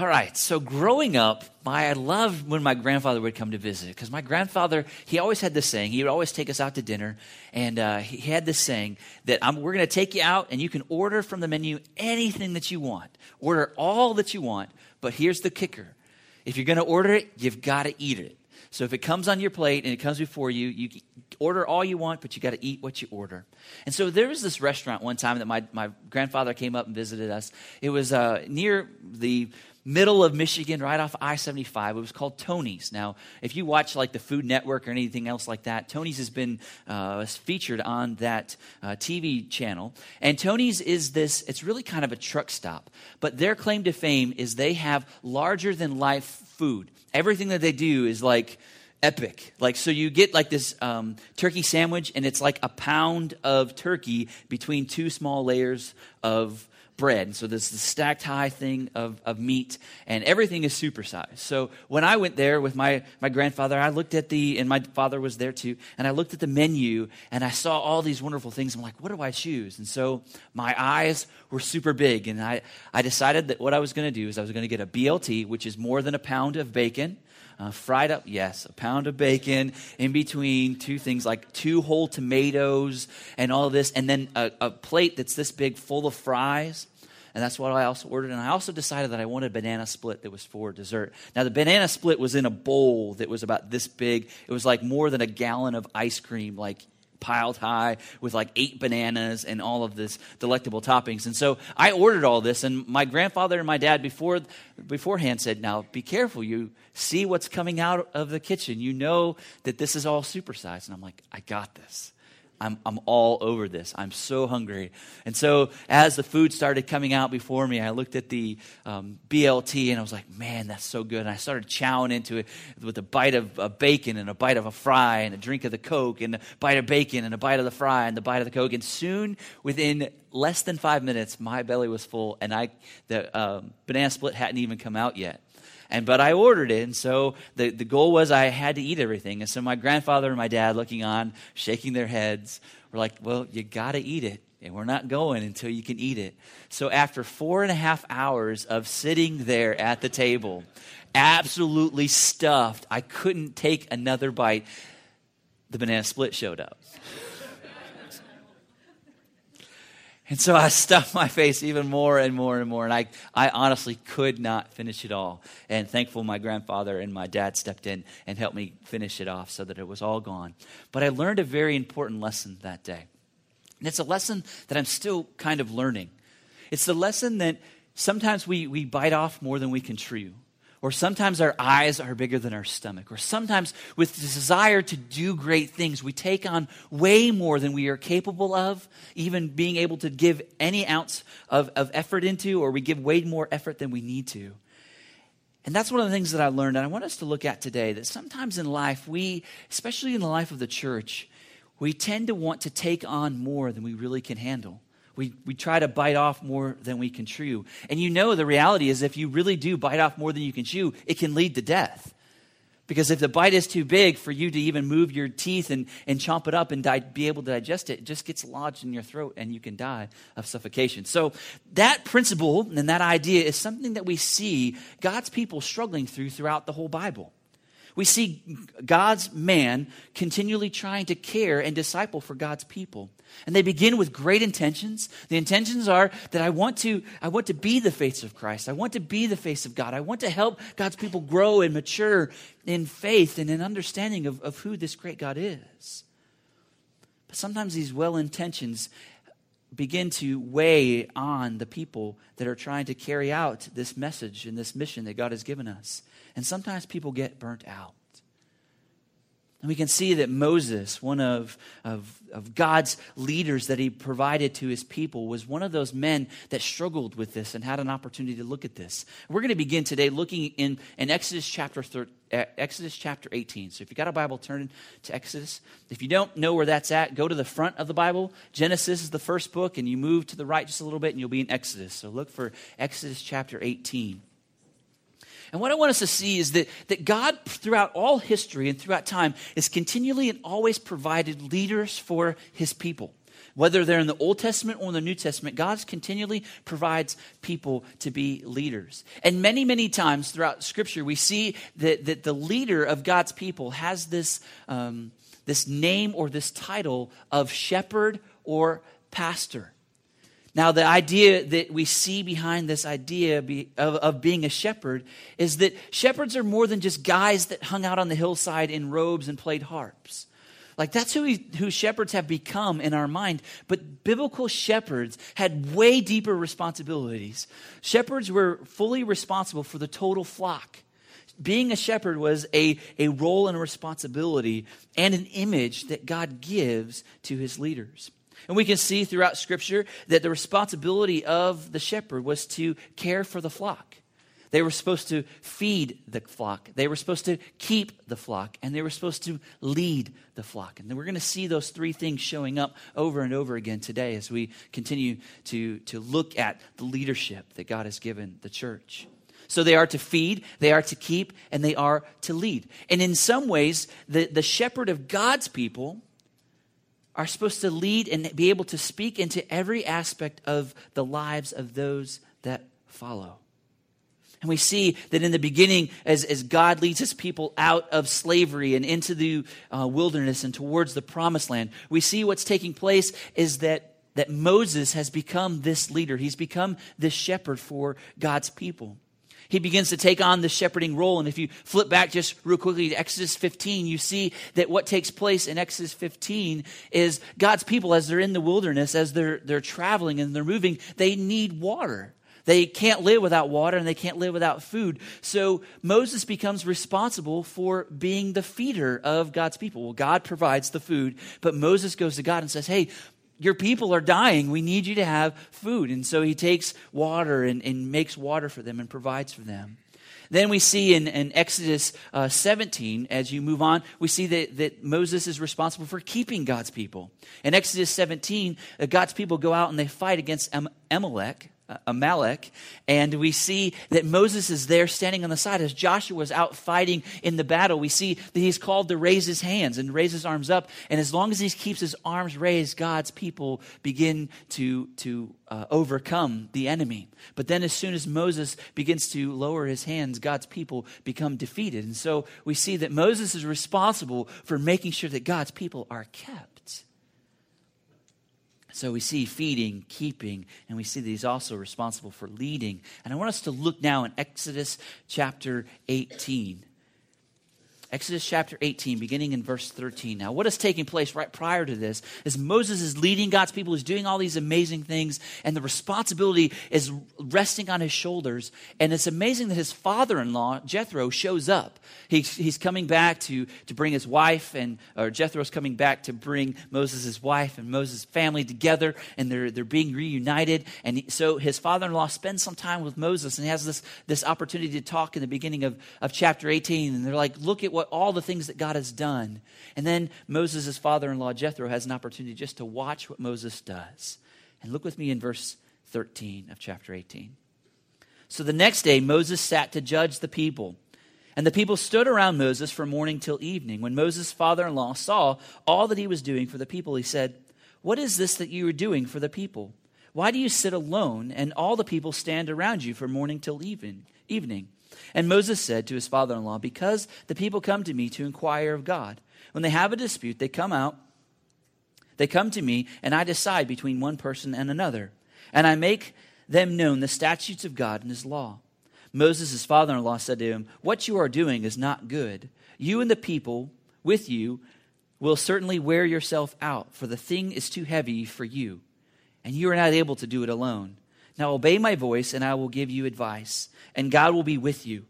All right, so growing up, my, I loved when my grandfather would come to visit because my grandfather, he always had this saying. He would always take us out to dinner, and uh, he had this saying that we're going to take you out and you can order from the menu anything that you want. Order all that you want, but here's the kicker. If you're going to order it, you've got to eat it. So if it comes on your plate and it comes before you, you order all you want, but you got to eat what you order. And so there was this restaurant one time that my, my grandfather came up and visited us. It was uh, near the middle of Michigan, right off I 75. It was called Tony's. Now, if you watch like the Food Network or anything else like that, Tony's has been uh, featured on that uh, TV channel. And Tony's is this, it's really kind of a truck stop. But their claim to fame is they have larger than life food. Everything that they do is like, epic. Like, so you get like this um, turkey sandwich, and it's like a pound of turkey between two small layers of bread. So there's the stacked high thing of, of meat, and everything is supersized. So when I went there with my, my grandfather, I looked at the, and my father was there too, and I looked at the menu and I saw all these wonderful things. I'm like, what do I choose? And so my eyes were super big, and I, I decided that what I was going to do is I was going to get a BLT, which is more than a pound of bacon. Uh, fried up, yes, a pound of bacon in between two things like two whole tomatoes and all this, and then a, a plate that's this big full of fries and that's what I also ordered. And I also decided that I wanted a banana split that was for dessert. Now, the banana split was in a bowl that was about this big. It was like more than a gallon of ice cream, like piled high with like eight bananas and all of this delectable toppings. And so I ordered all this, and my grandfather and my dad before beforehand said, "Now be careful. You see what's coming out of the kitchen. You know that this is all supersized." And I'm like, "I got this." I'm, I'm all over this. I'm so hungry. And so, as the food started coming out before me, I looked at the um, BLT and I was like, man, that's so good. And I started chowing into it with a bite of a bacon and a bite of a fry and a drink of the Coke and a bite of bacon and a bite of the fry and the bite of the Coke. And soon, within less than five minutes, my belly was full and I, the um, banana split hadn't even come out yet. And but I ordered it, and so the, the goal was I had to eat everything. And so my grandfather and my dad looking on, shaking their heads, were like, Well, you gotta eat it. And we're not going until you can eat it. So after four and a half hours of sitting there at the table, absolutely stuffed, I couldn't take another bite. The banana split showed up. And so I stuffed my face even more and more and more. And I, I honestly could not finish it all. And thankful my grandfather and my dad stepped in and helped me finish it off so that it was all gone. But I learned a very important lesson that day. And it's a lesson that I'm still kind of learning. It's the lesson that sometimes we, we bite off more than we can chew. Or sometimes our eyes are bigger than our stomach. Or sometimes, with the desire to do great things, we take on way more than we are capable of, even being able to give any ounce of, of effort into, or we give way more effort than we need to. And that's one of the things that I learned, and I want us to look at today that sometimes in life, we, especially in the life of the church, we tend to want to take on more than we really can handle. We, we try to bite off more than we can chew. And you know the reality is if you really do bite off more than you can chew, it can lead to death. Because if the bite is too big for you to even move your teeth and, and chomp it up and di- be able to digest it, it just gets lodged in your throat and you can die of suffocation. So, that principle and that idea is something that we see God's people struggling through throughout the whole Bible. We see God's man continually trying to care and disciple for God's people. And they begin with great intentions. The intentions are that I want to, I want to be the face of Christ. I want to be the face of God. I want to help God's people grow and mature in faith and in understanding of, of who this great God is. But sometimes these well intentions begin to weigh on the people that are trying to carry out this message and this mission that God has given us. And sometimes people get burnt out. And we can see that Moses, one of, of, of, God's leaders that he provided to his people, was one of those men that struggled with this and had an opportunity to look at this. We're going to begin today looking in, in Exodus, chapter thir- Exodus chapter 18. So if you got a Bible, turn to Exodus. If you don't know where that's at, go to the front of the Bible. Genesis is the first book, and you move to the right just a little bit, and you'll be in Exodus. So look for Exodus chapter 18. And what I want us to see is that, that God, throughout all history and throughout time, is continually and always provided leaders for his people. Whether they're in the Old Testament or in the New Testament, God continually provides people to be leaders. And many, many times throughout Scripture, we see that, that the leader of God's people has this, um, this name or this title of shepherd or pastor. Now, the idea that we see behind this idea of, of, being a shepherd is that shepherds are more than just guys that hung out on the hillside in robes and played harps. Like, that's who, who shepherds have become in our mind. But biblical shepherds had way deeper responsibilities. Shepherds were fully responsible for the total flock. Being a shepherd was a, a role and a responsibility and an image that God gives to his leaders. And we can see throughout Scripture that the responsibility of the shepherd was to care for the flock. They were supposed to feed the flock. They were supposed to keep the flock. And they were supposed to lead the flock. And we're going to see those three things showing up over and over again today as we continue to, to look at the leadership that God has given the church. So they are to feed, they are to keep, and they are to lead. And in some ways, the, the shepherd of God's people are supposed to lead and be able to speak into every aspect of the lives of those that follow. And we see that in the beginning, as, as God leads his people out of slavery and into the uh, wilderness and towards the promised land, we see what's taking place is that, that Moses has become this leader. He's become this shepherd for God's people he begins to take on the shepherding role. And if you flip back just real quickly to Exodus 15, you see that what takes place in Exodus 15 is God's people, as they're in the wilderness, as they're, they're traveling and they're moving, they need water. They can't live without water and they can't live without food. So Moses becomes responsible for being the feeder of God's people. Well, God provides the food, but Moses goes to God and says, Hey, your people are dying. We need you to have food. And so he takes water and, and makes water for them and provides for them. Then we see in, in Exodus uh, 17, as you move on, we see that, that Moses is responsible for keeping God's people. In Exodus 17, uh, God's people go out and they fight against Amalek, Amalek, and we see that Moses is there standing on the side as Joshua is out fighting in the battle. We see that he's called to raise his hands and raise his arms up, and as long as he keeps his arms raised, God's people begin to to uh, overcome the enemy. But then, as soon as Moses begins to lower his hands, God's people become defeated, and so we see that Moses is responsible for making sure that God's people are kept. So we see feeding, keeping, and we see that he's also responsible for leading. And I want us to look now in Exodus chapter 18. Exodus chapter 18, beginning in verse 13. Now, what is taking place right prior to this is Moses is leading God's people, he's doing all these amazing things, and the responsibility is resting on his shoulders. And it's amazing that his father in law, Jethro, shows up. He's, he's coming back to, to bring his wife, and or Jethro's coming back to bring Moses' wife and Moses' family together, and they're, they're being reunited. And so his father in law spends some time with Moses, and he has this, this opportunity to talk in the beginning of, of chapter 18. And they're like, look at what what all the things that God has done. And then Moses' father in law, Jethro, has an opportunity just to watch what Moses does. And look with me in verse 13 of chapter 18. So the next day, Moses sat to judge the people. And the people stood around Moses from morning till evening. When Moses' father in law saw all that he was doing for the people, he said, What is this that you are doing for the people? Why do you sit alone and all the people stand around you from morning till even, evening? And Moses said to his father in law, Because the people come to me to inquire of God. When they have a dispute, they come out, they come to me, and I decide between one person and another. And I make them known the statutes of God and his law. Moses, his father in law, said to him, What you are doing is not good. You and the people with you will certainly wear yourself out, for the thing is too heavy for you, and you are not able to do it alone. Now obey my voice, and I will give you advice and God will be with you.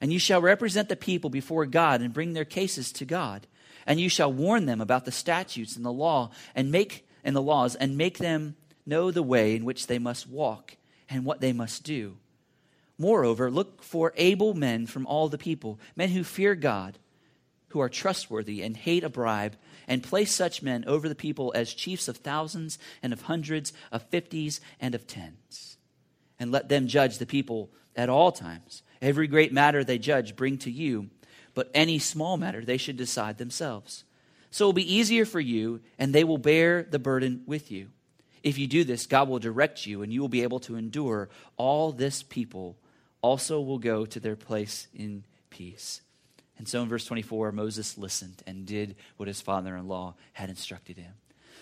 And you shall represent the people before God and bring their cases to God. And you shall warn them about the statutes and the law and make and the laws and make them know the way in which they must walk and what they must do. Moreover, look for able men from all the people, men who fear God, who are trustworthy and hate a bribe, and place such men over the people as chiefs of thousands and of hundreds, of fifties and of tens. And let them judge the people at all times. Every great matter they judge bring to you, but any small matter they should decide themselves. So it will be easier for you, and they will bear the burden with you. If you do this, God will direct you, and you will be able to endure. All this people also will go to their place in peace. And so in verse 24, Moses listened and did what his father in law had instructed him.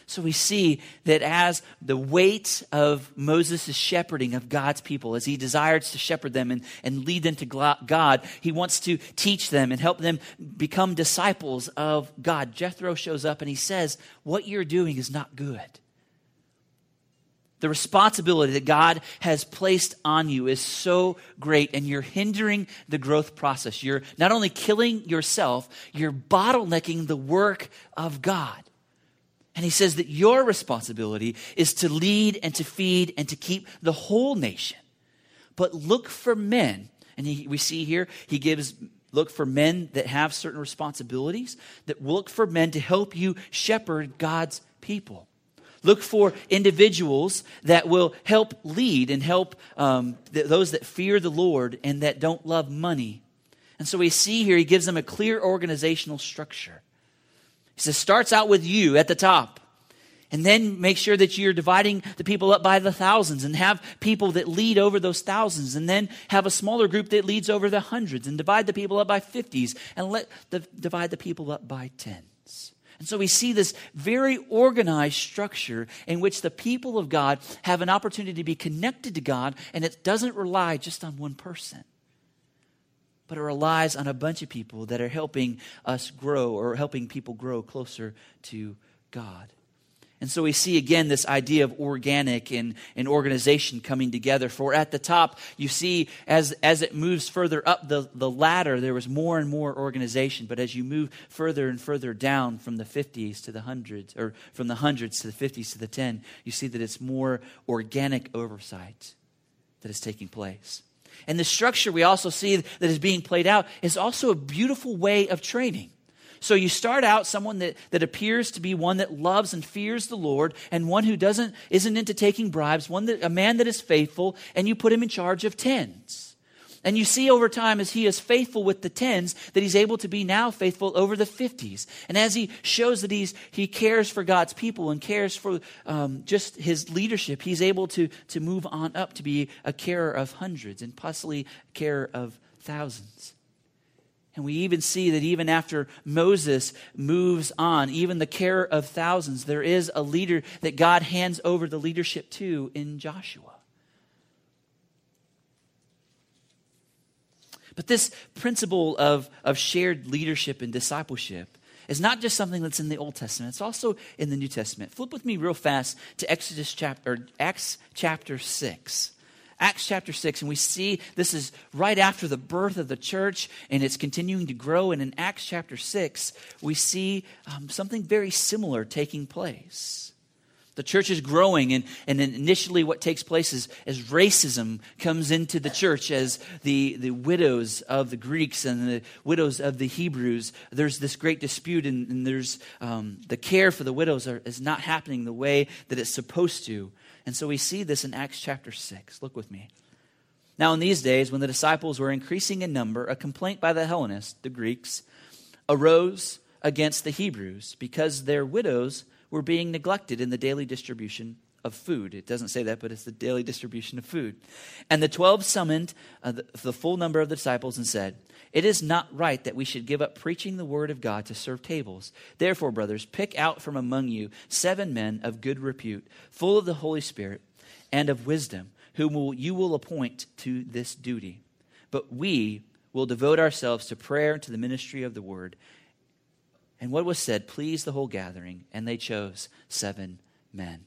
So we see that as the weight of Moses' shepherding of God's people, as he desires to shepherd them and, and lead them to God, he wants to teach them and help them become disciples of God. Jethro shows up and he says, What you're doing is not good. The responsibility that God has placed on you is so great, and you're hindering the growth process. You're not only killing yourself, you're bottlenecking the work of God. And he says that your responsibility is to lead and to feed and to keep the whole nation. But look for men. And he, we see here, he gives look for men that have certain responsibilities, that look for men to help you shepherd God's people. Look for individuals that will help lead and help um, th- those that fear the Lord and that don't love money. And so we see here, he gives them a clear organizational structure. He says, starts out with you at the top. And then make sure that you're dividing the people up by the thousands and have people that lead over those thousands. And then have a smaller group that leads over the hundreds and divide the people up by fifties and let the, divide the people up by tens. And so we see this very organized structure in which the people of God have an opportunity to be connected to God, and it doesn't rely just on one person but it relies on a bunch of people that are helping us grow or helping people grow closer to God. And so we see again this idea of organic and, and organization coming together. For at the top, you see as, as it moves further up the, the ladder, there was more and more organization. But as you move further and further down from the 50s to the hundreds, or from the hundreds to the 50s to the 10, you see that it's more organic oversight that is taking place. And the structure we also see that is being played out is also a beautiful way of training. So you start out someone that, that appears to be one that loves and fears the Lord, and one who doesn't isn't into taking bribes, one that a man that is faithful, and you put him in charge of tens. And you see over time, as he is faithful with the tens, that he's able to be now faithful over the fifties. And as he shows that he's, he cares for God's people and cares for um, just his leadership, he's able to, to move on up to be a carer of hundreds and possibly carer of thousands. And we even see that even after Moses moves on, even the care of thousands, there is a leader that God hands over the leadership to in Joshua. But this principle of, of shared leadership and discipleship is not just something that's in the Old Testament, it's also in the New Testament. Flip with me real fast to Exodus chapter Acts chapter 6. Acts chapter 6, and we see this is right after the birth of the church, and it's continuing to grow. And in Acts chapter 6, we see um, something very similar taking place. The church is growing, and, and initially, what takes place is as racism comes into the church, as the, the widows of the Greeks and the widows of the Hebrews, there's this great dispute, and, and there's um, the care for the widows are, is not happening the way that it's supposed to. And so we see this in Acts chapter 6. Look with me. Now, in these days, when the disciples were increasing in number, a complaint by the Hellenists, the Greeks, arose against the Hebrews because their widows were being neglected in the daily distribution of food. It doesn't say that, but it's the daily distribution of food. And the twelve summoned uh, the, the full number of the disciples and said, It is not right that we should give up preaching the word of God to serve tables. Therefore, brothers, pick out from among you seven men of good repute, full of the Holy Spirit and of wisdom, whom will, you will appoint to this duty. But we will devote ourselves to prayer and to the ministry of the word. And what was said pleased the whole gathering, and they chose seven men.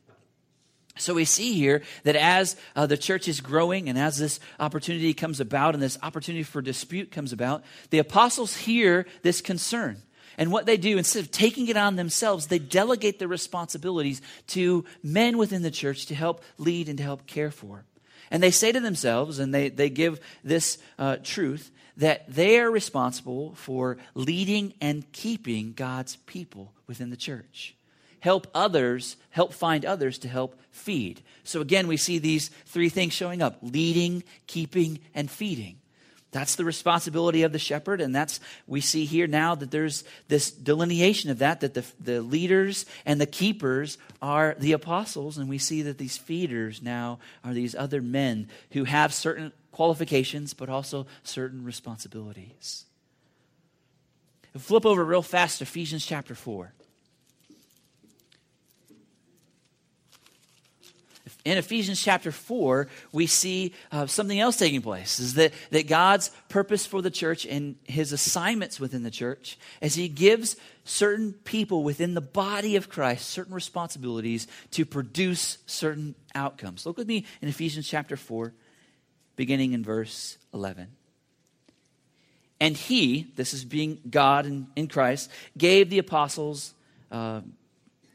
So we see here that as uh, the church is growing and as this opportunity comes about and this opportunity for dispute comes about, the apostles hear this concern. And what they do, instead of taking it on themselves, they delegate their responsibilities to men within the church to help lead and to help care for. And they say to themselves, and they, they give this uh, truth, that they are responsible for leading and keeping God's people within the church. Help others, help find others to help feed. So again, we see these three things showing up leading, keeping, and feeding. That's the responsibility of the shepherd, and that's we see here now that there's this delineation of that, that the, the leaders and the keepers are the apostles, and we see that these feeders now are these other men who have certain qualifications, but also certain responsibilities. Flip over real fast to Ephesians chapter 4. In Ephesians chapter 4, we see uh, something else taking place is that, that God's purpose for the church and his assignments within the church, as he gives certain people within the body of Christ certain responsibilities to produce certain outcomes. Look with me in Ephesians chapter 4, beginning in verse 11. And he, this is being God in, in Christ, gave the apostles. Uh,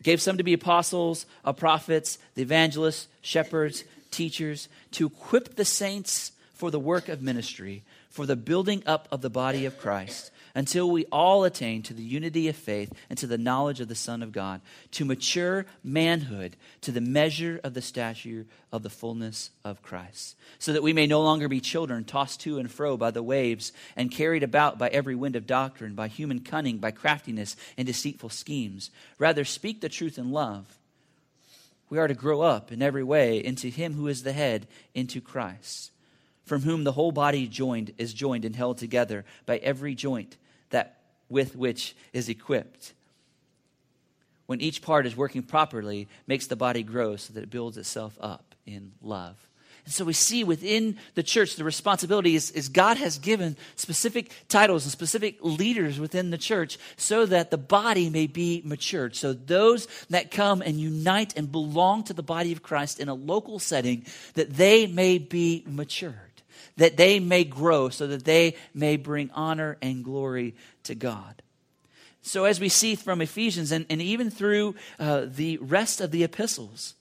gave some to be apostles, uh, prophets, the evangelists, shepherds, teachers, to equip the saints for the work of ministry, for the building up of the body of Christ until we all attain to the unity of faith and to the knowledge of the Son of God, to mature manhood, to the measure of the stature of the fullness of Christ, so that we may no longer be children tossed to and fro by the waves and carried about by every wind of doctrine, by human cunning, by craftiness and deceitful schemes. Rather, speak the truth in love. We are to grow up in every way into Him who is the head, into Christ from whom the whole body joined is joined and held together by every joint that with which is equipped. When each part is working properly, makes the body grow so that it builds itself up in love. And so we see within the church the responsibility is, is, God has given specific titles and specific leaders within the church so that the body may be matured. So those that come and unite and belong to the body of Christ in a local setting, that they may be matured that they may grow, so that they may bring honor and glory to God. So, as we see from Ephesians and, and even through uh, the rest of the epistles,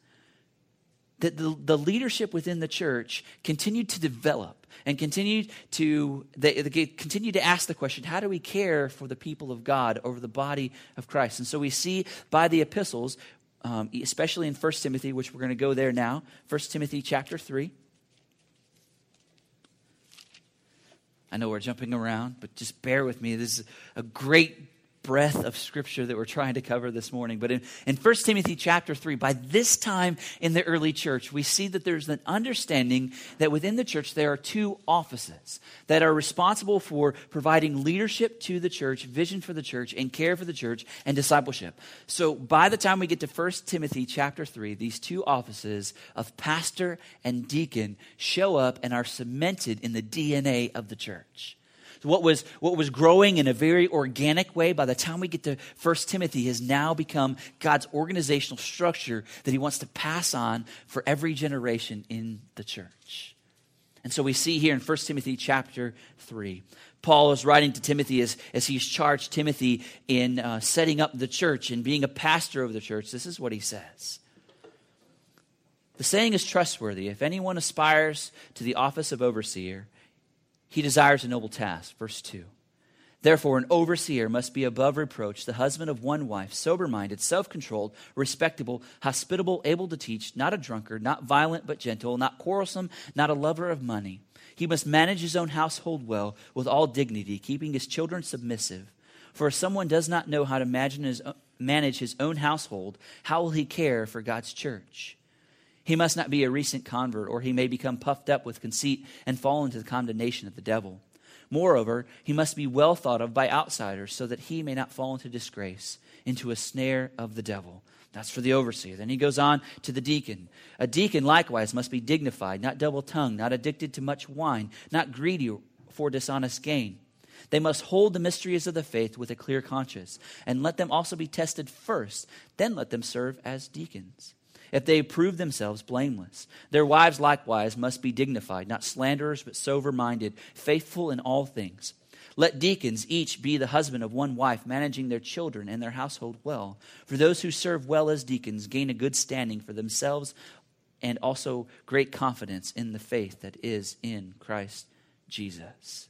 that the, the leadership within the church continued to develop and continued to they, they continue to ask the question how do we care for the people of god over the body of christ and so we see by the epistles um, especially in 1 timothy which we're going to go there now 1 timothy chapter 3 I know we're jumping around, but just bear with me. This is a great breadth of scripture that we're trying to cover this morning. But in, in 1 Timothy chapter 3, by this time in the early church, we see that there's an understanding that within the church there are two offices that are responsible for providing leadership to the church, vision for the church, and care for the church and discipleship. So by the time we get to 1 Timothy chapter 3, these two offices of pastor and deacon show up and are cemented in the DNA of the church what was, what was growing in a very organic way, by the time we get to 1 Timothy, has now become God's organizational structure that he wants to pass on for every generation in the church. And so we see here in 1 Timothy chapter 3, Paul is writing to Timothy as, as he's charged Timothy in uh, setting up the church and being a pastor of the church. This is what he says. The saying is trustworthy. If anyone aspires to the office of overseer, he desires a noble task. Verse 2. Therefore, an overseer must be above reproach, the husband of one wife, sober minded, self controlled, respectable, hospitable, able to teach, not a drunkard, not violent but gentle, not quarrelsome, not a lover of money. He must manage his own household well, with all dignity, keeping his children submissive. For if someone does not know how to his, manage his own household, how will he care for God's church? He must not be a recent convert, or he may become puffed up with conceit and fall into the condemnation of the devil. Moreover, he must be well thought of by outsiders, so that he may not fall into disgrace, into a snare of the devil. That's for the overseer. Then he goes on to the deacon. A deacon likewise must be dignified, not double tongued, not addicted to much wine, not greedy for dishonest gain. They must hold the mysteries of the faith with a clear conscience, and let them also be tested first, then let them serve as deacons if they prove themselves blameless. Their wives likewise must be dignified, not slanderers, but sober minded, faithful in all things. Let deacons each be the husband of one wife, managing their children and their household well. For those who serve well as deacons gain a good standing for themselves and also great confidence in the faith that is in Christ Jesus.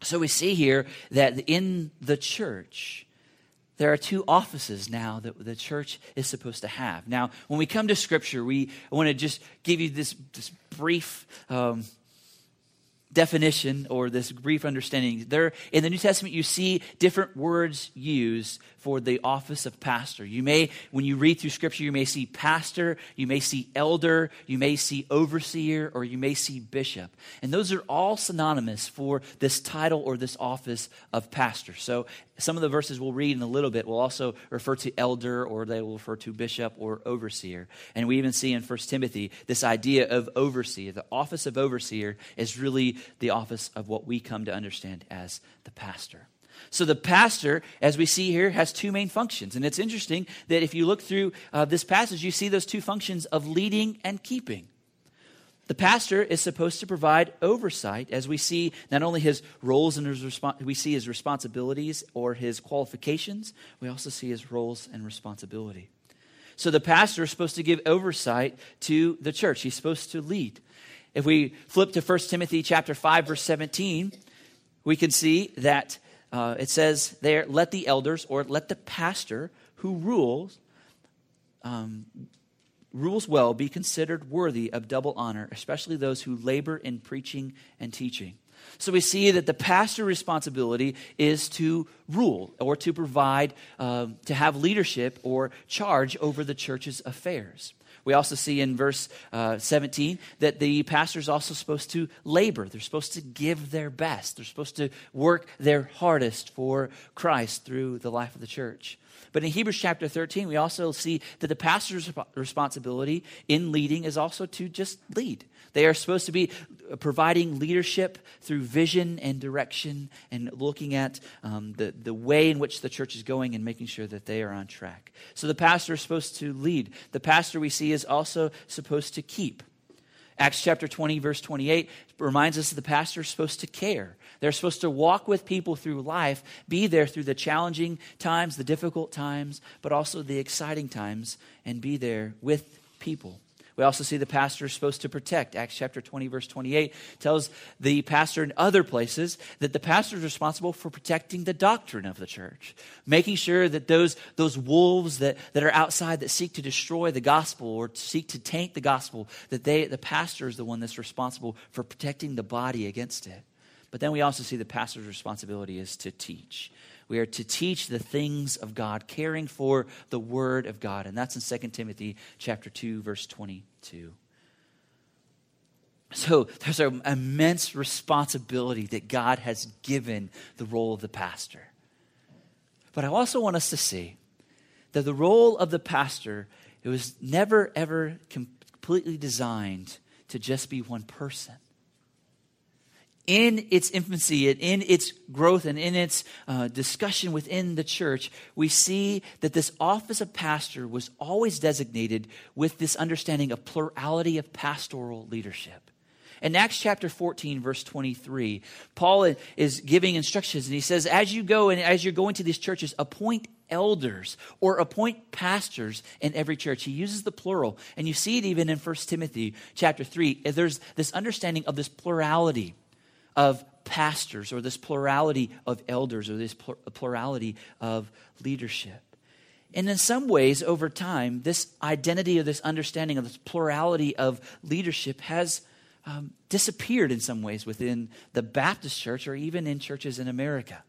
So we see here that in the church, there are two offices now that the church is supposed to have. Now, when we come to Scripture, we want to just give you this, this brief um, definition or this brief understanding. There in the New Testament, you see different words used for the office of pastor. You may, when you read through Scripture, you may see pastor, you may see elder, you may see overseer, or you may see bishop. And those are all synonymous for this title or this office of pastor. So some of the verses we'll read in a little bit will also refer to elder or they will refer to bishop or overseer. And we even see in 1 Timothy this idea of overseer. The office of overseer is really the office of what we come to understand as the pastor. So the pastor, as we see here, has two main functions. And it's interesting that if you look through uh, this passage, you see those two functions of leading and keeping. The pastor is supposed to provide oversight as we see not only his roles and his respo- we see his responsibilities or his qualifications, we also see his roles and responsibility. So the pastor is supposed to give oversight to the church. He's supposed to lead. If we flip to 1 Timothy chapter 5 verse 17, we can see that uh, it says there, let the elders or let the pastor who rules um, rules well be considered worthy of double honor, especially those who labor in preaching and teaching. So we see that the pastor responsibility is to rule or to provide, um, to have leadership or charge over the church's affairs. We also see in verse uh, 17 that the pastor is also supposed to labor. They're supposed to give their best. They're supposed to work their hardest for Christ through the life of the church. But in Hebrews chapter 13, we also see that the pastor's responsibility in leading is also to just lead. They are supposed to be providing leadership through vision and direction and looking at um, the, the way in which the church is going and making sure that they are on track. So the pastor is supposed to lead. The pastor we see is also supposed to keep. Acts chapter 20, verse 28 reminds us that the pastor is supposed to care. They're supposed to walk with people through life, be there through the challenging times, the difficult times, but also the exciting times, and be there with people. We also see the pastor is supposed to protect. Acts chapter 20, verse 28 tells the pastor in other places that the pastor is responsible for protecting the doctrine of the church, making sure that those, those wolves that, that are outside that seek to destroy the gospel or seek to taint the gospel, that they, the pastor is the one that's responsible for protecting the body against it. But then we also see the pastor's responsibility is to teach. We are to teach the things of God, caring for the word of God. And that's in 2 Timothy chapter 2, verse 22. So there's an immense responsibility that God has given the role of the pastor. But I also want us to see that the role of the pastor it was never ever completely designed to just be one person in its infancy and in its growth and in its uh, discussion within the church, we see that this office of pastor was always designated with this understanding of plurality of pastoral leadership. In Acts chapter 14, verse 23, Paul is giving instructions and he says, As you go and as you're going to these churches, appoint elders or appoint pastors in every church. He uses the plural. And you see it even in 1 Timothy chapter 3. There's this understanding of this plurality of pastors or this plurality of elders or this plurality of leadership. And in some ways, over time, this identity or this understanding of this plurality of leadership has um, disappeared in some ways within the Baptist church or even in churches in America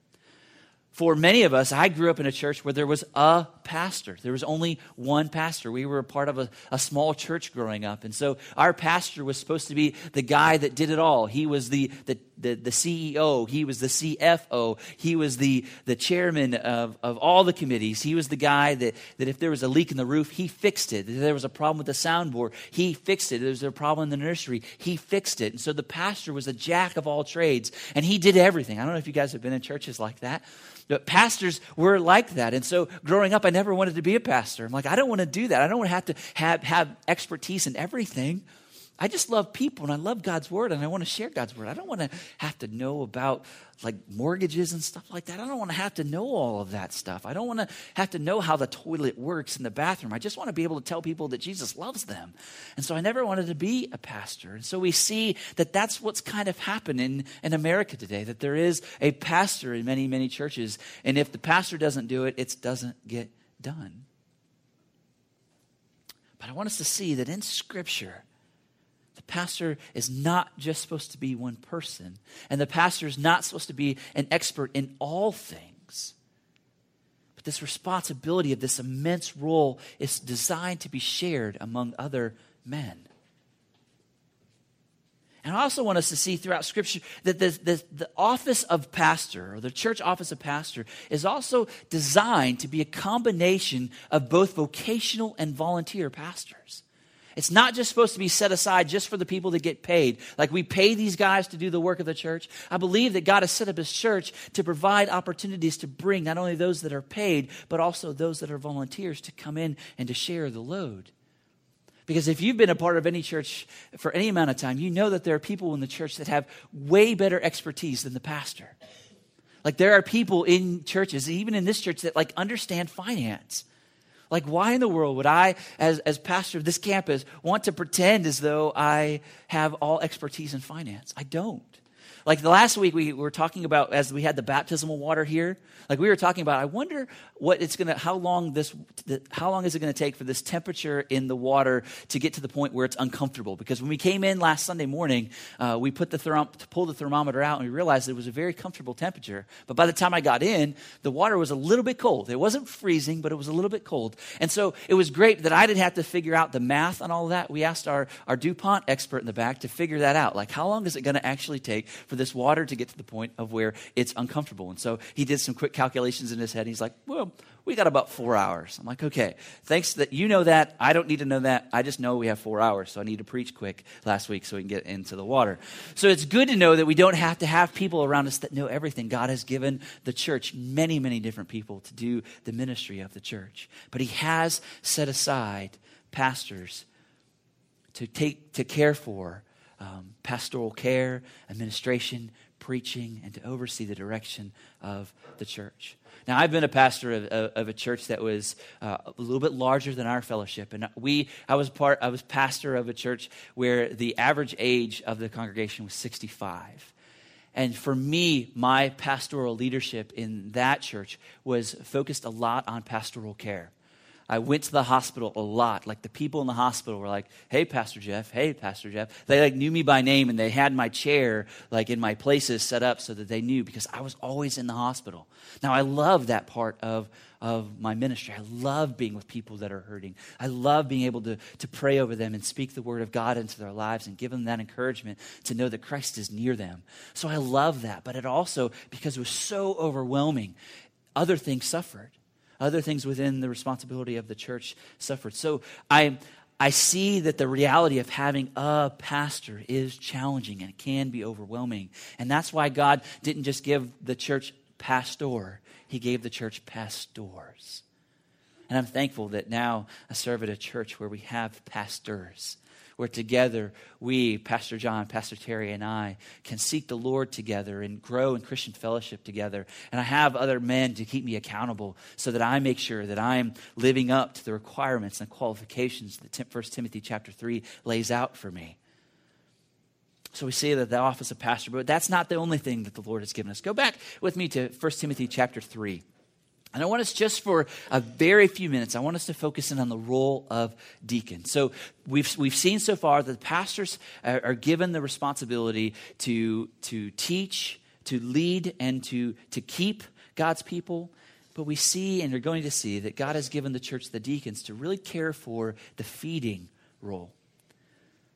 for many of us, I grew up in a church where there was a pastor. There was only one pastor. We were a part of a, a, small church growing up. And so our pastor was supposed to be the guy that did it all. He was the, the, the, the CEO, he was the CFO, he was the, the chairman of, of all the committees. He was the guy that, that if there was a leak in the roof, he fixed it. If there was a problem with the soundboard, he fixed it. If there was a problem in the nursery, he fixed it. And so the pastor was a jack of all trades, and he did everything. I don't know if you guys have been in churches like that. But pastors were like that. And so growing up, I never wanted to be a pastor. I'm like, I don't want to do that. I don't want to have to have, have expertise in everything. I just love people and I love God's word and I want to share God's word. I don't want to have to know about like mortgages and stuff like that. I don't want to have to know all of that stuff. I don't want to have to know how the toilet works in the bathroom. I just want to be able to tell people that Jesus loves them. And so I never wanted to be a pastor. And so we see that that's what's kind of happened in, in America today, that there is a pastor in many, many churches. And if the pastor doesn't do it, it doesn't get done. But I want us to see that in Scripture, The pastor is not just supposed to be one person, and the pastor is not supposed to be an expert in all things. But this responsibility of this immense role is designed to be shared among other men. And I also want us to see throughout Scripture that the, the, the, office of pastor, or the church office of pastor, is also designed to be a combination of both vocational and volunteer pastors. It's not just supposed to be set aside just for the people that get paid. Like we pay these guys to do the work of the church. I believe that God has set up his church to provide opportunities to bring not only those that are paid, but also those that are volunteers to come in and to share the load. Because if you've been a part of any church for any amount of time, you know that there are people in the church that have way better expertise than the pastor. Like there are people in churches, even in this church, that like understand finance. Like, why in the world would I, as, as pastor of this campus, want to pretend as though I have all expertise in finance? I don't. Like the last week, we were talking about as we had the baptismal water here. Like we were talking about, I wonder what it's gonna, how long this, how long is it gonna take for this temperature in the water to get to the point where it's uncomfortable? Because when we came in last Sunday morning, uh, we put the therm- pull the thermometer out and we realized it was a very comfortable temperature. But by the time I got in, the water was a little bit cold. It wasn't freezing, but it was a little bit cold. And so it was great that I didn't have to figure out the math on all that. We asked our, our DuPont expert in the back to figure that out. Like, how long is it gonna actually take for for this water to get to the point of where it's uncomfortable. And so he did some quick calculations in his head. He's like, well, we got about four hours. I'm like, okay, thanks that you know that. I don't need to know that. I just know we have four hours. So I need to preach quick last week so we can get into the water. So it's good to know that we don't have to have people around us that know everything. God has given the church many, many different people to do the ministry of the church. But he has set aside pastors to take to care for um, pastoral care, administration, preaching, and to oversee the direction of the church. Now, I've been a pastor of, of a church that was uh, a little bit larger than our fellowship, and we, I was part, I was pastor of a church where the average age of the congregation was 65. And for me, my pastoral leadership in that church was focused a lot on pastoral care. I went to the hospital a lot. Like the people in the hospital were like, "Hey, Pastor Jeff. Hey, Pastor Jeff." They like knew me by name, and they had my chair like in my places set up so that they knew because I was always in the hospital. Now I love that part of of my ministry. I love being with people that are hurting. I love being able to to pray over them and speak the word of God into their lives and give them that encouragement to know that Christ is near them. So I love that. But it also because it was so overwhelming, other things suffered other things within the responsibility of the church suffered. So I, I see that the reality of having a pastor is challenging and it can be overwhelming. And that's why God didn't just give the church pastor, He gave the church pastors. And I'm thankful that now I serve at a church where we have pastors where together we, Pastor John, Pastor Terry, and I, can seek the Lord together and grow in Christian fellowship together. And I have other men to keep me accountable so that I make sure that I'm living up to the requirements and qualifications that 1 Timothy chapter 3 lays out for me. So we see that the office of pastor, but that's not the only thing that the Lord has given us. Go back with me to 1 Timothy chapter 3. And I want us just for a very few minutes, I want us to focus in on the role of deacon. So we've, we've seen so far that pastors are, are given the responsibility to, to teach, to lead, and to, to keep God's people. But we see and are going to see that God has given the church the deacons to really care for the feeding role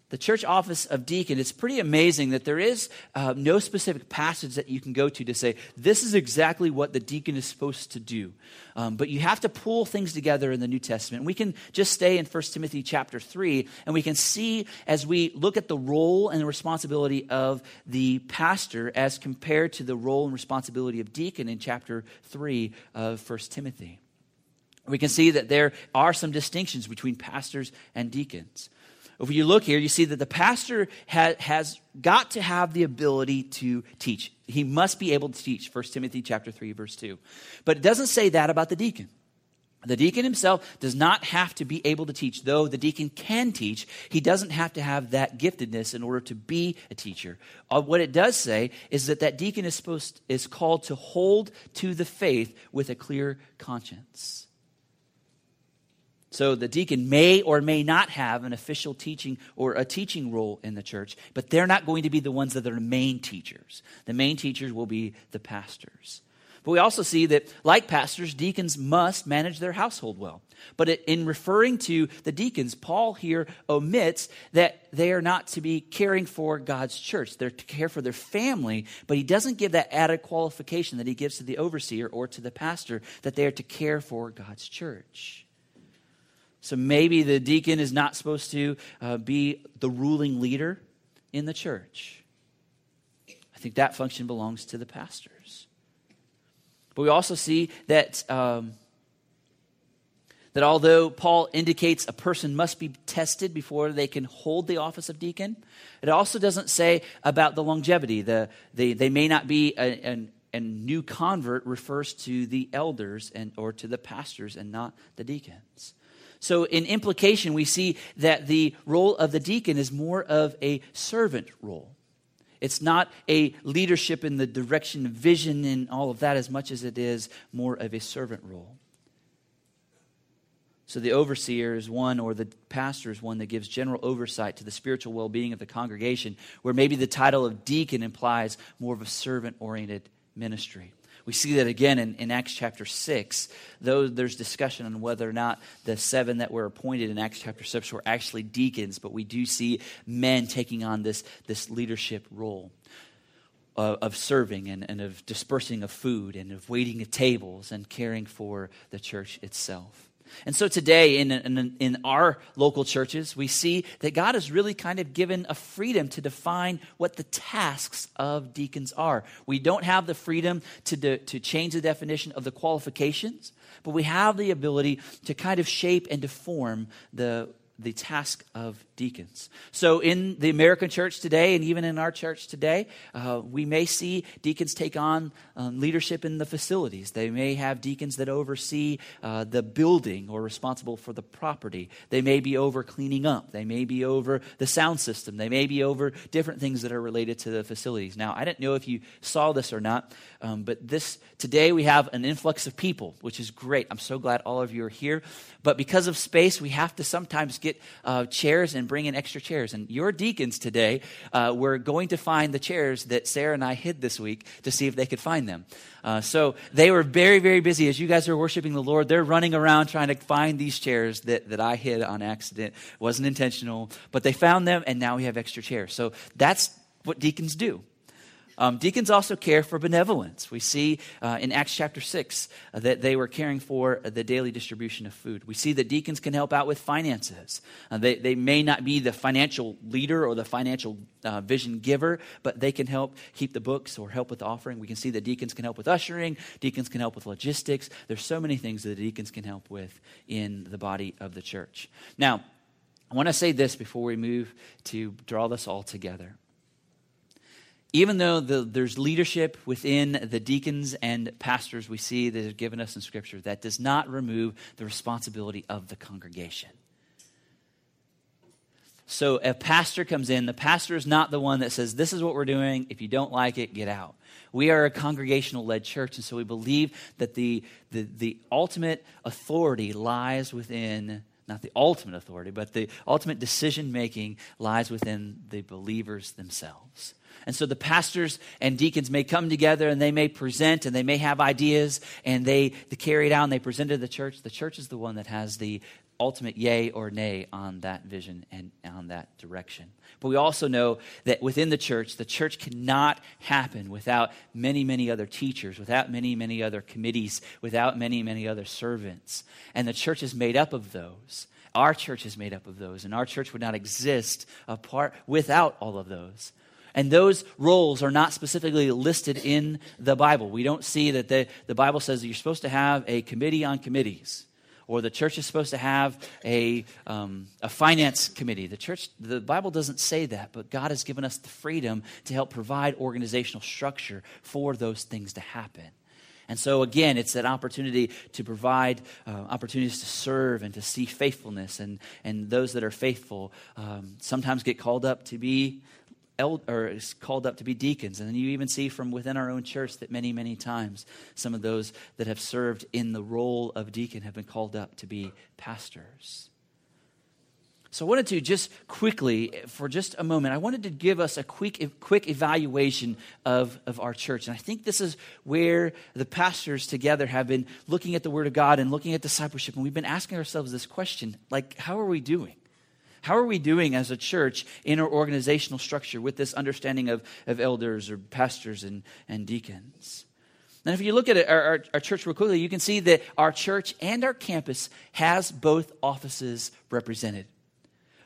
the church office of deacon, it's pretty amazing that there is uh, no specific passage that you can go to to say, this is exactly what the deacon is supposed to do. Um, but you have to pull things together in the New Testament. We can just stay in 1 Timothy chapter 3, and we can see as we look at the role and the responsibility of the pastor as compared to the role and responsibility of deacon in chapter 3 of 1 Timothy. We can see that there are some distinctions between pastors and deacons. If you look here, you see that the pastor ha- has got to have the ability to teach. He must be able to teach, 1 Timothy chapter 3, verse 2. But it doesn't say that about the deacon. The deacon himself does not have to be able to teach, though the deacon can teach. He doesn't have to have that giftedness in order to be a teacher. Uh, what it does say is that that deacon is supposed is called to hold to the faith with a clear conscience. So the deacon may or may not have an official teaching or a teaching role in the church, but they're not going to be the ones that are the main teachers. The main teachers will be the pastors. But we also see that, like pastors, deacons must manage their household well. But in referring to the deacons, Paul here omits that they are not to be caring for God's church. They're to care for their family, but he doesn't give that added qualification that he gives to the overseer or to the pastor that they are to care for God's church. So maybe the deacon is not supposed to uh, be the ruling leader in the church. I think that function belongs to the pastors. But we also see that, um, that although Paul indicates a person must be tested before they can hold the office of deacon, it also doesn't say about the longevity. The, the, they may not be a, a new convert refers to the elders and, or to the pastors and not the deacons. So, in implication, we see that the role of the deacon is more of a servant role. It's not a leadership in the direction vision and all of that as much as it is more of a servant role. So the overseer is one, or the pastor is one that gives general oversight to the spiritual well being of the congregation, where maybe the title of deacon implies more of a servant oriented ministry. We see that again in, in Acts chapter 6, though there's discussion on whether or not the seven that were appointed in Acts chapter 6 were actually deacons, but we do see men taking on this, this leadership role of, serving and, and of dispersing of food and of waiting at tables and caring for the church itself. And so today, in, in, in, our local churches, we see that God has really kind of given a freedom to define what the tasks of deacons are. We don't have the freedom to, de, to change the definition of the qualifications, but we have the ability to kind of shape and deform the, the task of deacons. So, in the American church today, and even in our church today, uh, we may see deacons take on um, leadership in the facilities. They may have deacons that oversee uh, the building or responsible for the property. They may be over cleaning up. They may be over the sound system. They may be over different things that are related to the facilities. Now, I didn't know if you saw this or not, um, but this today we have an influx of people, which is great. I'm so glad all of you are here. But because of space, we have to sometimes get uh, chairs and bring in extra chairs. And your deacons today uh, were going to find the chairs that Sarah and I hid this week to see if they could find them. Uh, so they were very, very busy. As you guys are worshiping the Lord, they're running around trying to find these chairs that, that I hid on accident. It wasn't intentional, but they found them, and now we have extra chairs. So that's what deacons do. Um, deacons also care for benevolence. We see uh, in Acts chapter 6 uh, that they were caring for the daily distribution of food. We see that deacons can help out with finances. Uh, they, they may not be the financial leader or the financial uh, vision giver, but they can help keep the books or help with the offering. We can see that deacons can help with ushering, deacons can help with logistics. There's so many things that deacons can help with in the body of the church. Now, I want to say this before we move to draw this all together even though the, there's leadership within the deacons and pastors we see that is given us in Scripture, that does not remove the responsibility of the congregation. So a pastor comes in, the pastor is not the one that says, This is what we're doing. If you don't like it, get out. We are a congregational led church, and so we believe that the, the, the ultimate authority lies within not the ultimate authority, but the ultimate decision making lies within the believers themselves. And so the pastors and deacons may come together and they may present and they may have ideas and they, they carry it out and they present to the church. The church is the one that has the ultimate yay or nay on that vision and on that direction. But we also know that within the church, the church cannot happen without many, many other teachers, without many, many other committees, without many, many other servants. And the church is made up of those. Our church is made up of those, and our church would not exist apart without all of those. And those roles are not specifically listed in the Bible. We don't see that the, the Bible says that you're supposed to have a committee on committees, or the church is supposed to have a, um, a finance committee. The church, the Bible doesn't say that, but God has given us the freedom to help provide organizational structure for those things to happen. And so, again, it's that opportunity to provide uh, opportunities to serve and to see faithfulness. And, and those that are faithful um, sometimes get called up to be eld- or called up to be deacons. And then you even see from within our own church that many, many times some of those that have served in the role of deacon have been called up to be pastors. So I wanted to just quickly, for just a moment, I wanted to give us a quick, quick evaluation of, of our church. And I think this is where the pastors together have been looking at the Word of God and looking at discipleship. And we've been asking ourselves this question like, how are we doing? How are we doing as a church in our organizational structure with this understanding of, of elders or pastors and, and deacons? And if you look at it, our, our, our, church real quickly, you can see that our church and our campus has both offices represented.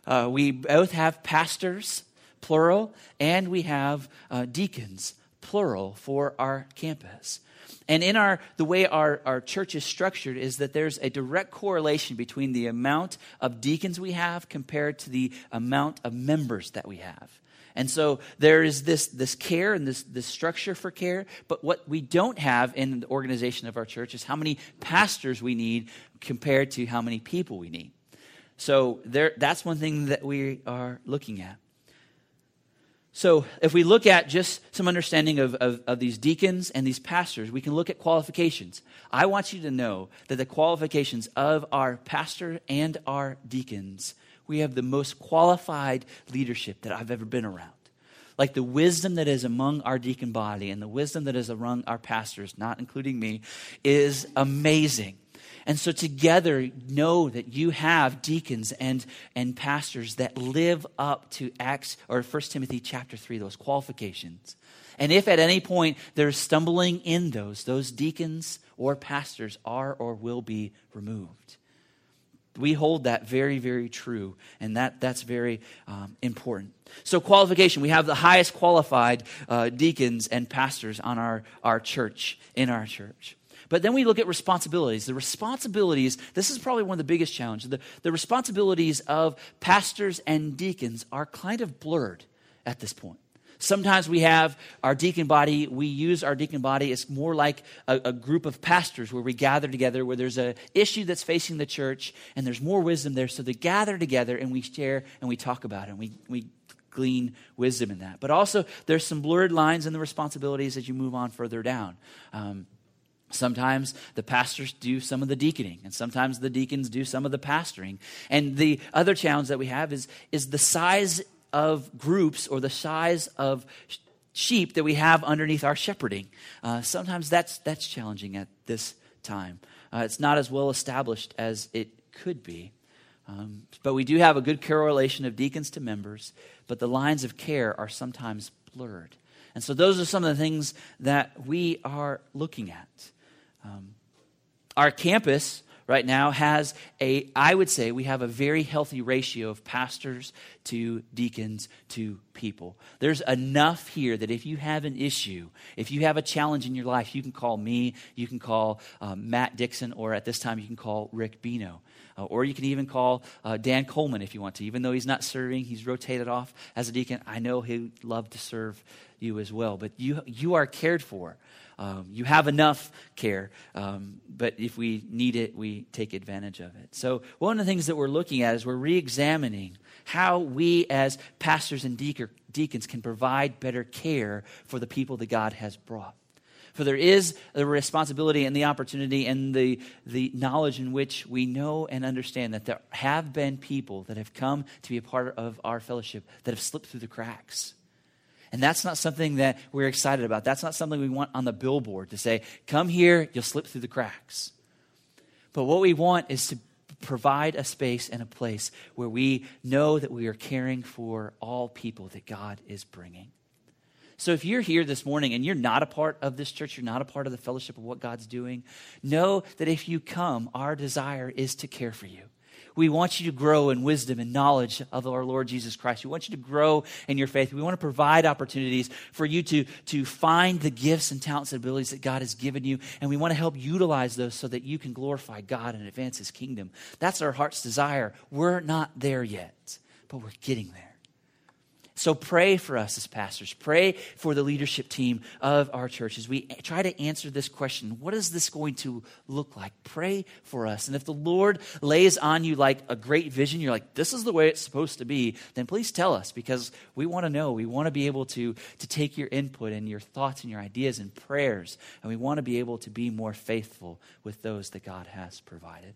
Uh, we both have pastors, plural, and we have uh, deacons, plural, for our campus. And in our the way our, our church is structured is that there's a direct correlation between the amount of deacons we have compared to the amount of members that we have. And so there is this, this care and this, this structure for care. But what we don't have in the organization of our church is how many pastors we need compared to how many people we need. So there, that's one thing that we are looking at. So, if we look at just some understanding of, of, of, these deacons and these pastors, we can look at qualifications. I want you to know that the qualifications of our pastor and our deacons, we have the most qualified leadership that I've ever been around. Like the wisdom that is among our deacon body and the wisdom that is among our pastors, not including me, is amazing. And so together know that you have deacons and, and pastors that live up to Acts or 1 Timothy chapter 3, those qualifications. And if at any point there's stumbling in those, those deacons or pastors are or will be removed. We hold that very, very true, and that, that's very um, important. So, qualification we have the highest qualified uh, deacons and pastors on our, our church, in our church. But then we look at responsibilities. The responsibilities, this is probably one of the biggest challenges. The, the responsibilities of pastors and deacons are kind of blurred at this point. Sometimes we have our deacon body, we use our deacon body. It's more like a, a, group of pastors where we gather together, where there's an issue that's facing the church and there's more wisdom there. So they gather together and we share and we talk about it and we, we glean wisdom in that. But also, there's some blurred lines in the responsibilities as you move on further down. Um, Sometimes the pastors do some of the deaconing, and sometimes the deacons do some of the pastoring. And the other challenge that we have is, is the size of groups or the size of sheep that we have underneath our shepherding. Uh, sometimes that's, that's challenging at this time. Uh, it's not as well established as it could be. Um, but we do have a good correlation of deacons to members, but the lines of care are sometimes blurred. And so those are some of the things that we are looking at. Um, our campus right now has a, I would say, we have a very healthy ratio of pastors to deacons to people. There's enough here that if you have an issue, if you have a challenge in your life, you can call me, you can call um, Matt Dixon, or at this time, you can call Rick Bino. Uh, or you can even call uh, Dan Coleman if you want to. Even though he's not serving, he's rotated off as a deacon. I know he'd love to serve you as well. But you, you are cared for. Um, you have enough care, um, but if we need it, we take advantage of it. So, one of the things that we're looking at is we're re examining how we as pastors and deacons can provide better care for the people that God has brought. For there is the responsibility and the opportunity and the, the knowledge in which we know and understand that there have been people that have come to be a part of our fellowship that have slipped through the cracks. And that's not something that we're excited about. That's not something we want on the billboard to say, come here, you'll slip through the cracks. But what we want is to provide a space and a place where we know that we are caring for all people that God is bringing. So if you're here this morning and you're not a part of this church, you're not a part of the fellowship of what God's doing, know that if you come, our desire is to care for you. We want you to grow in wisdom and knowledge of our Lord Jesus Christ. We want you to grow in your faith. We want to provide opportunities for you to, to find the gifts and talents and abilities that God has given you. And we want to help utilize those so that you can glorify God and advance his kingdom. That's our heart's desire. We're not there yet, but we're getting there. So pray for us as pastors. Pray for the leadership team of our church as we try to answer this question what is this going to look like? Pray for us. And if the Lord lays on you like a great vision, you're like, this is the way it's supposed to be, then please tell us because we want to know. We want to be able to, to take your input and your thoughts and your ideas and prayers. And we want to be able to be more faithful with those that God has provided.